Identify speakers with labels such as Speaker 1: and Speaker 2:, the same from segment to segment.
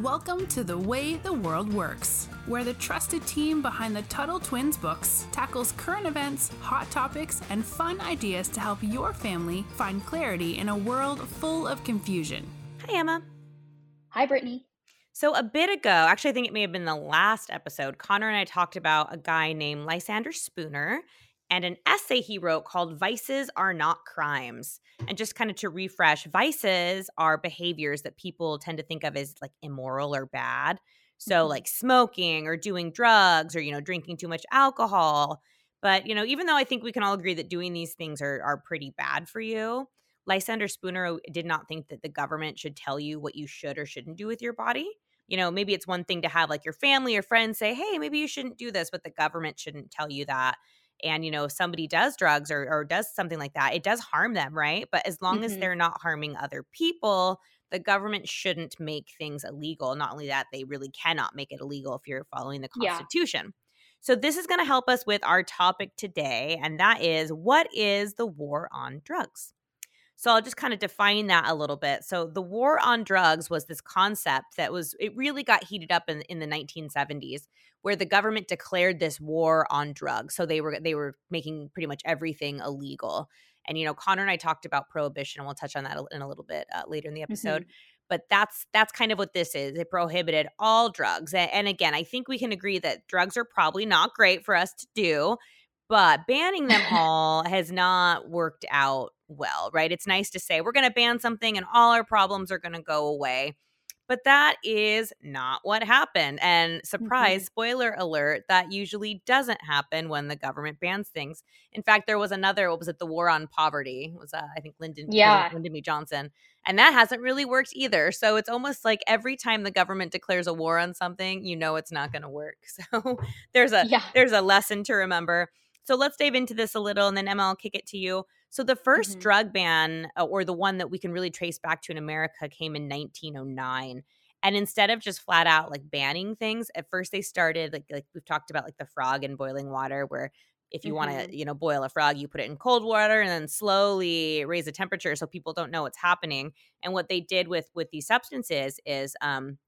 Speaker 1: Welcome to The Way the World Works, where the trusted team behind the Tuttle Twins books tackles current events, hot topics, and fun ideas to help your family find clarity in a world full of confusion.
Speaker 2: Hi, Emma.
Speaker 3: Hi, Brittany.
Speaker 2: So, a bit ago, actually, I think it may have been the last episode, Connor and I talked about a guy named Lysander Spooner and an essay he wrote called Vices Are Not Crimes. And just kind of to refresh, vices are behaviors that people tend to think of as like immoral or bad. So,
Speaker 3: Mhm.
Speaker 2: like smoking or doing drugs or, you know, drinking too much alcohol. But, you know, even though I think we can all agree that doing these things are, are pretty bad for you, Lysander Spooner did not think that the government should tell you what you should or shouldn't do with your body. You know, maybe it's one thing to have like your family or friends say, hey, maybe you shouldn't do this, but the government shouldn't tell you that. And, you know, if somebody does drugs or, or does something like that, it does harm them, right? But as long as
Speaker 3: Mhm.
Speaker 2: they're not harming other people, the government shouldn't make things illegal. Not only that, they really cannot make it illegal if you're following the
Speaker 3: Yeah.
Speaker 2: Constitution. So, this is going to help us with our topic today, and that is what is the war on drugs? So I'll just kind of define that a little bit. So the war on drugs was this concept that was it really got heated up in, in the 1970s where the government declared this war on drugs. So they were they were making pretty much everything illegal. And you know, Connor and I talked about prohibition, and we'll touch on that in a little bit uh, later in the episode. But that's that's kind of what this is. It prohibited all drugs, and, and again, I think we can agree that drugs are probably not great for us to do but banning them all has not worked out well, right? It's nice to say we're going to ban something and all our problems are going to go away. But that is not what happened. And surprise, spoiler alert, that usually doesn't happen when the government bans things. In fact, there was another, what was it, the war on poverty? It was uh, I think Lyndon,
Speaker 3: Yeah.
Speaker 2: Lyndon B. Johnson. And that hasn't really worked either. So it's almost like every time the government declares a war on something, you know it's not going to work. So there's a
Speaker 3: Yeah.
Speaker 2: there's a lesson to remember. So let's dive into this a little and then Emma, I'll kick it to you. So the 1st
Speaker 3: Mhm.
Speaker 2: drug ban, uh, or the one that we can really trace back to in America, came in 1909. And instead of just flat out like banning things, at first they started like like we've talked about like the frog in boiling water, where if you want
Speaker 3: Mhm.
Speaker 2: to you know boil a frog, you put it in cold water and then slowly raise the temperature so people don't know what's happening. And what they did with with these substances is um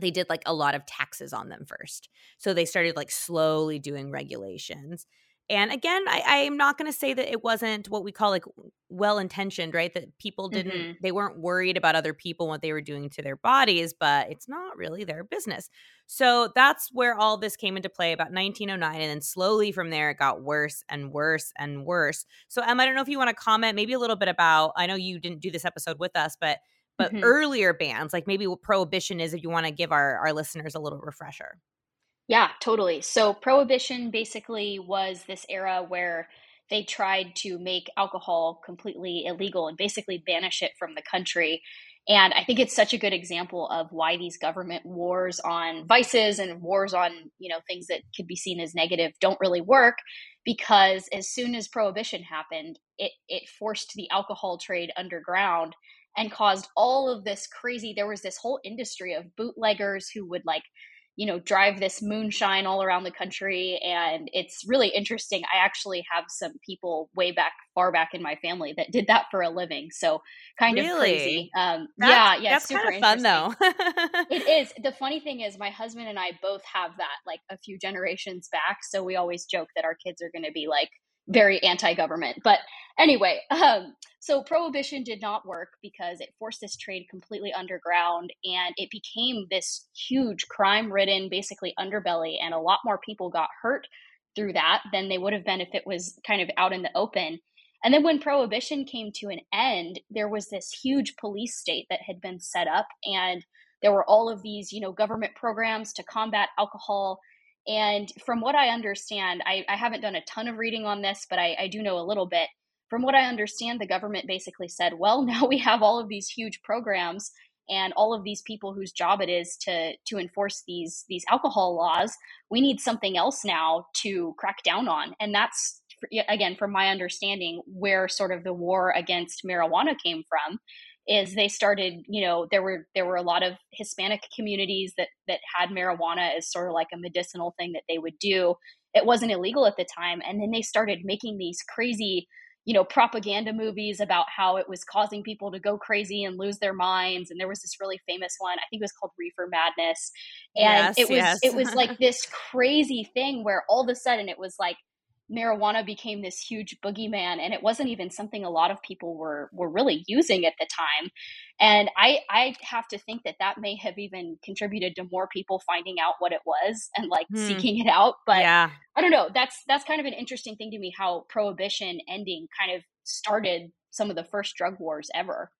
Speaker 2: they did like a lot of taxes on them first. So they started like slowly doing regulations. And again, I, I'm not going to say that it wasn't what we call like well intentioned, right? That people didn't,
Speaker 3: Mhm.
Speaker 2: they weren't worried about other people what they were doing to their bodies, but it's not really their business. So that's where all this came into play about 1909. And then slowly from there, it got worse and worse and worse. So, Emma, I don't know if you want to comment maybe a little bit about, I know you didn't do this episode with us, but but
Speaker 3: Mhm.
Speaker 2: earlier bans, like maybe what prohibition is, if you want to give our, our listeners a little refresher.
Speaker 3: Yeah, totally. So prohibition basically was this era where they tried to make alcohol completely illegal and basically banish it from the country. And I think it's such a good example of why these government wars on vices and wars on, you know, things that could be seen as negative don't really work because as soon as prohibition happened, it it forced the alcohol trade underground and caused all of this crazy there was this whole industry of bootleggers who would like you know, drive this moonshine all around the country. And it's really interesting. I actually have some people way back, far back in my family that did that for a living. So kind of
Speaker 2: Really?
Speaker 3: crazy. Um,
Speaker 2: That's,
Speaker 3: yeah, yeah.
Speaker 2: that's
Speaker 3: super
Speaker 2: kind of fun though.
Speaker 3: It is. The funny thing is, my husband and I both have that like a few generations back. So we always joke that our kids are going to be like very anti government. But anyway, um, so prohibition did not work because it forced this trade completely underground and it became this huge crime ridden, basically underbelly. And a lot more people got hurt through that than they would have been if it was kind of out in the open. And then when prohibition came to an end, there was this huge police state that had been set up and there were all of these, you know, government programs to combat alcohol. And from what I understand, I, I haven't done a ton of reading on this, but I, I do know a little bit. From what I understand, the government basically said, well, now we have all of these huge programs and all of these people whose job it is to to enforce these these alcohol laws we need something else now to crack down on and that's again from my understanding where sort of the war against marijuana came from is they started you know there were there were a lot of hispanic communities that that had marijuana as sort of like a medicinal thing that they would do it wasn't illegal at the time and then they started making these crazy you know propaganda movies about how it was causing people to go crazy and lose their minds and there was this really famous one i think it was called reefer madness and yes, it was yes. it was like this crazy thing where all of a sudden it was like marijuana became this huge boogeyman and it wasn't even something a lot of people were were really using at the time. And i i have to think that that may have even contributed to more people finding out what it was and like hmm. seeking it out but yeah. I don't know. That's that's kind of an interesting thing to me how prohibition ending kind of started some of the first drug wars ever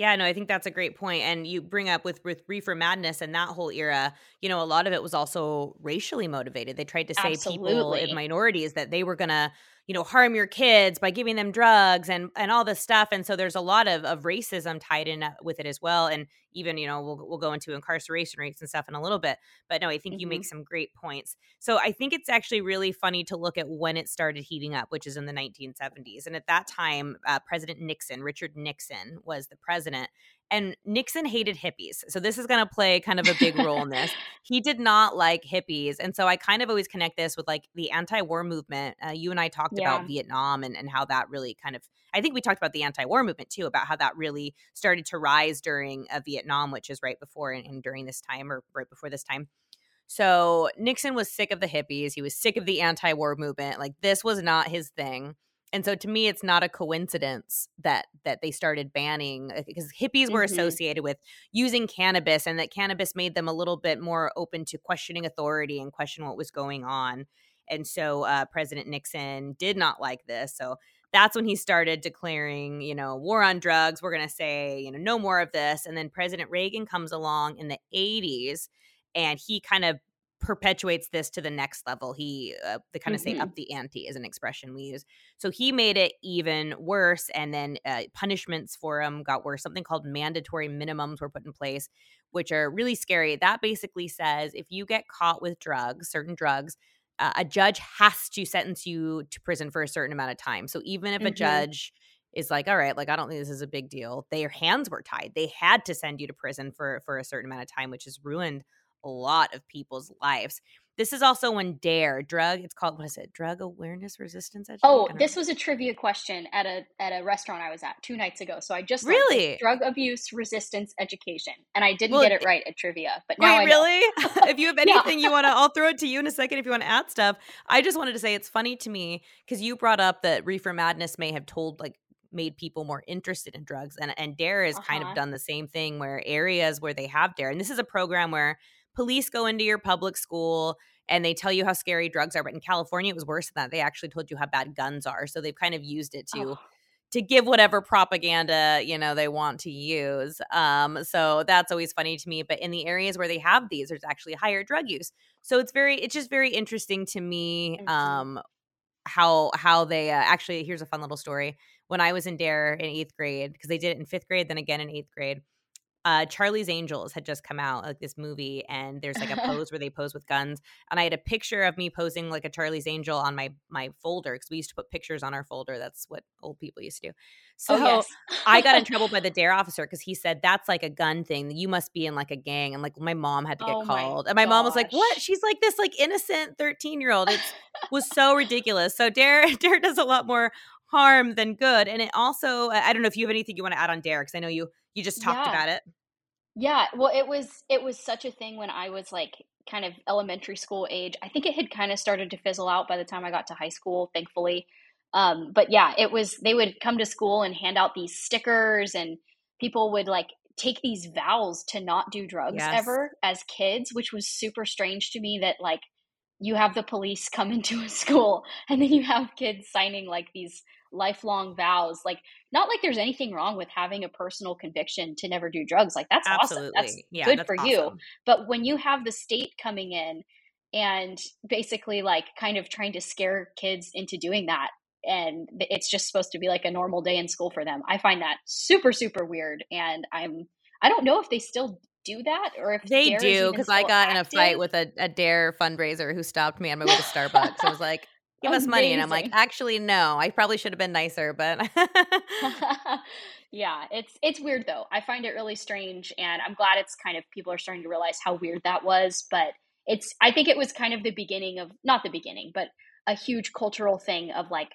Speaker 2: yeah, no, I think that's a great point. And you bring up with with reefer madness and that whole era, you know, a lot of it was also racially motivated. They tried to say Absolutely. people in minorities that they were gonna you know harm your kids by giving them drugs and and all this stuff and so there's a lot of of racism tied in uh, with it as well and even you know we'll, we'll go into incarceration rates and stuff in a little bit but no i think mm-hmm. you make mm-hmm. some great points so i think it's actually really funny to look at when it started heating up which is in the 1970s and at that time uh, president nixon richard nixon was the president and Nixon hated hippies. So this is going to play kind of a big role in this. He did not like hippies. And so I kind of always connect this with like the anti-war movement. Uh, you and I talked yeah. about Vietnam and, and how that really kind of I think we talked about the anti-war movement too, about how that really started to rise during uh, Vietnam, which is right before and, and during this time or right before this time. So Nixon was sick of the hippies. He was sick of the anti-war movement. Like this was not his thing and so to me it's not a coincidence that that they started banning because uh, hippies were mm-hmm. associated with using cannabis and that cannabis made them a little bit more open to questioning authority and question what was going on. And so uh, president nixon did not like this. So that's when he started declaring you know war on drugs. We're going to say you know no more of this. And then president reagan comes along in the 80s and he kind of perpetuates this to the next level. He, uh, they kind of mm-hmm. say up the ante is an expression we use. So he made it even worse. And then uh, punishments for him got worse. Something called mandatory minimums were put in place, which are really scary. That basically says if you get caught with drugs, certain drugs, uh, a judge has to sentence you to prison for a certain amount of time. So even if mm-hmm. a judge is like, all right, like I don't think this is a big deal. Their hands were tied. They had to send you to prison for for a certain amount of time, which has ruined lot of people's lives. This is also when DARE drug. It's called what is it? Drug awareness resistance.
Speaker 3: Education? Oh, this was a trivia question at a at a restaurant I was at two nights ago. So I just
Speaker 2: really
Speaker 3: drug abuse resistance education, and I didn't well, get it right at trivia. But now wait, I
Speaker 2: really? if you have anything yeah. you want to, I'll throw it to you in a second. If you want to add stuff, I just wanted to say it's funny to me because you brought up that reefer madness may have told like made people more interested in drugs and and dare has uh-huh. kind of uh-huh. done the same thing where areas where they have dare and this is a program where police go into your public school and they tell you how scary drugs are. But in California, it was worse than that. They actually told you how bad guns are. So they've kind of used it to. Oh. To give whatever propaganda you know they want to use, um, so that's always funny to me. But in the areas where they have these, there's actually higher drug use. So it's very, it's just very interesting to me mm-hmm. um, how how they uh, actually. Here's a fun little story. When I was in Dare in eighth grade, because they did it in fifth grade, then again in eighth grade uh Charlie's Angels had just come out, like this movie, and there's like a pose where they pose with guns. And I had a picture of me posing like a Charlie's Angel on my my folder because we used to put pictures on our folder. That's what old people used to do. Oh, so oh, yes. I got in trouble by the dare officer because he said that's like a gun thing. You must be in like a gang, and like my mom had to get oh called, and my gosh. mom was like, "What?" She's like this like innocent thirteen year old. It was so ridiculous. So dare dare does a lot more harm than good, and it also I don't know if you have anything you want to add on dare because I know you you just talked
Speaker 3: yeah.
Speaker 2: about it.
Speaker 3: Yeah, well, it was it was such a thing when I was like kind of elementary school age. I think it had kind of started to fizzle out by the time I got to high school, thankfully. Um, but yeah, it was they would come to school and hand out these stickers, and people would like take these vows to not do drugs yes. ever as kids, which was super strange to me. That like you have the police come into a school and then you have kids signing like these lifelong vows like not like there's anything wrong with having a personal conviction to never do drugs like that's Absolutely. awesome that's yeah, good that's for awesome. you but when you have the state coming in and basically like kind of trying to scare kids into doing that and it's just supposed to be like a normal day in school for them i find that super super weird and i'm i don't know if they still do that or if
Speaker 2: they do because i got active. in a fight with a, a dare fundraiser who stopped me on my way to starbucks i was like give Amazing. us money. And I'm like, actually, no, I probably should have been nicer, but
Speaker 3: yeah, it's it's weird though. I find it really strange and I'm glad it's kind of people are starting to realize how weird that was. But it's I think it was kind of the beginning of not the beginning, but a huge cultural thing of like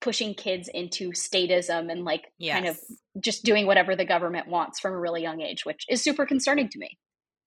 Speaker 3: pushing kids into statism and like
Speaker 2: yes.
Speaker 3: kind of just doing whatever the government wants from a really young age, which is super concerning to me.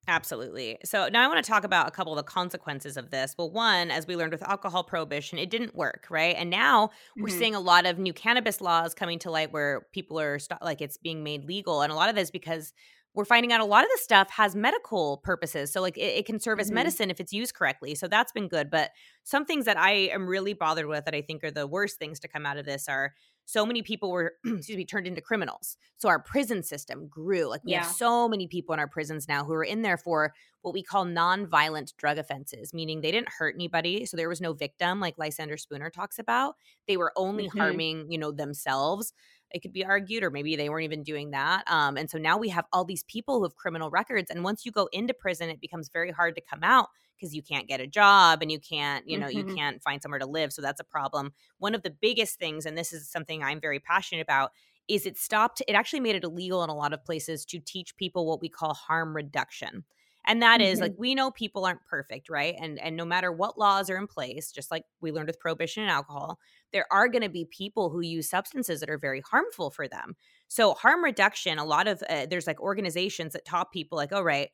Speaker 2: Absolutely. So now I want to talk about a couple of the consequences of this. Well, one, as we learned with alcohol prohibition, it didn't work, right? And now mm-hmm. we're seeing a lot of new cannabis laws coming to light where people are st- like it's being made legal, and a lot of this because we're finding out a lot of this stuff has medical purposes. So, like, it, it can serve as mm-hmm. medicine if it's used correctly. So, that's been good. But some things that I am really bothered with that I think are the worst things to come out of this are so many people were, excuse me, turned into criminals. So, our prison system grew. Like, we yeah. have so many people in our prisons now who are in there for what we call nonviolent drug offenses, meaning they didn't hurt anybody. So, there was no victim, like Lysander Spooner talks about. They were only mm-hmm. harming, you know, themselves it could be argued, or maybe they weren't even doing that. Um, and so now we have all these people who have criminal records. And once you go into prison, it becomes very hard to come out because you can't get a job and you can't, you know, mm-hmm. you can't find somewhere to live. So that's a problem. One of the biggest things, and this is something I'm very passionate about, is it stopped, it actually made it illegal in a lot of places to teach people what we call harm reduction and that mm-hmm. is like we know people aren't perfect right and and no matter what laws are in place just like we learned with prohibition and alcohol there are going to be people who use substances that are very harmful for them so harm reduction a lot of uh, there's like organizations that taught people like oh right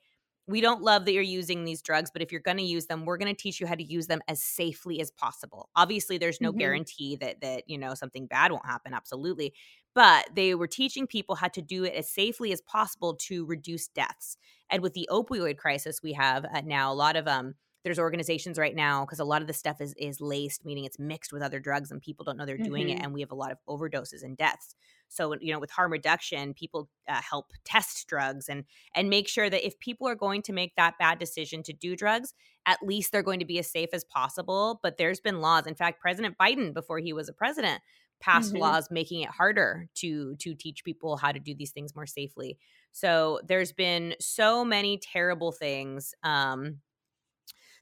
Speaker 2: we don't love that you're using these drugs, but if you're going to use them, we're going to teach you how to use them as safely as possible. Obviously, there's no mm-hmm. guarantee that that you know something bad won't happen. Absolutely, but they were teaching people how to do it as safely as possible to reduce deaths. And with the opioid crisis we have uh, now, a lot of um there's organizations right now because a lot of the stuff is is laced meaning it's mixed with other drugs and people don't know they're doing mm-hmm. it and we have a lot of overdoses and deaths so you know with harm reduction people uh, help test drugs and and make sure that if people are going to make that bad decision to do drugs at least they're going to be as safe as possible but there's been laws in fact president biden before he was a president passed mm-hmm. laws making it harder to to teach people how to do these things more safely. So there's been so many terrible things um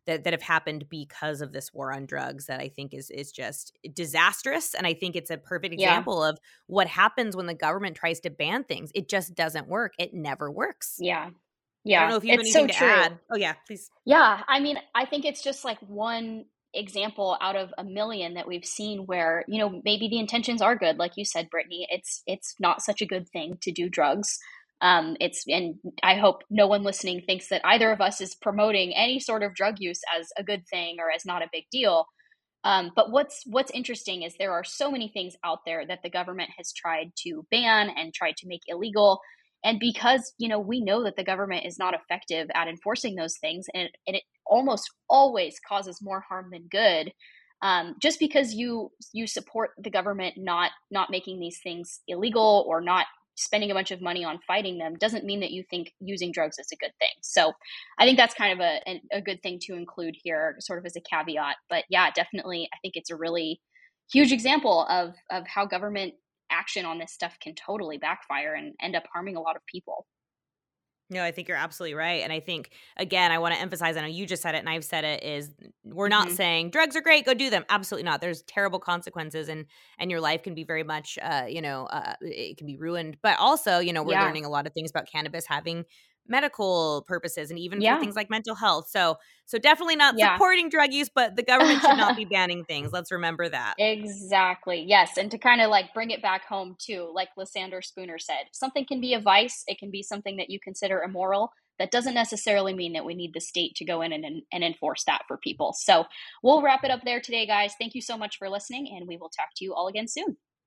Speaker 2: that that have happened because of this war on drugs that I think is is just disastrous and I think it's a perfect example yeah. of what happens when the government tries to ban things. It just doesn't work. It never works.
Speaker 3: Yeah. Yeah
Speaker 2: I don't know if you have it's anything so to true. add oh yeah please.
Speaker 3: Yeah. I mean I think it's just like one example out of a million that we've seen where you know maybe the intentions are good like you said brittany it's it's not such a good thing to do drugs um, it's and I hope no one listening thinks that either of us is promoting any sort of drug use as a good thing or as not a big deal. Um, but what's what's interesting is there are so many things out there that the government has tried to ban and tried to make illegal, and because you know we know that the government is not effective at enforcing those things, and it, and it almost always causes more harm than good. Um, just because you you support the government not not making these things illegal or not spending a bunch of money on fighting them doesn't mean that you think using drugs is a good thing. So I think that's kind of a, a good thing to include here, sort of as a caveat. But yeah, definitely, I think it's a really huge example of, of how government action on this stuff can totally backfire and end up harming a lot of people.
Speaker 2: No, I think you're absolutely right. And I think, again, I want to emphasize, I know you just said it and I've said it, is we're not mm-hmm. saying drugs are great, go do them. Absolutely not. There's terrible consequences and and your life can be very much, uh, you know, uh, it can be ruined. But also, you know, we're yeah. learning a lot of things about cannabis having medical purposes and even yeah. for things like mental health. So so definitely not yeah. supporting drug use, but the government should not be banning things. Let's remember that.
Speaker 3: Exactly. Yes, and to kind of like bring it back home too, like Lysander Spooner said, something can be a vice, it can be something that you consider immoral. That doesn't necessarily mean that we need the state to go in and, and enforce that for people. So we'll wrap it up there today, guys. Thank you so much for listening, and we will talk to you all again soon.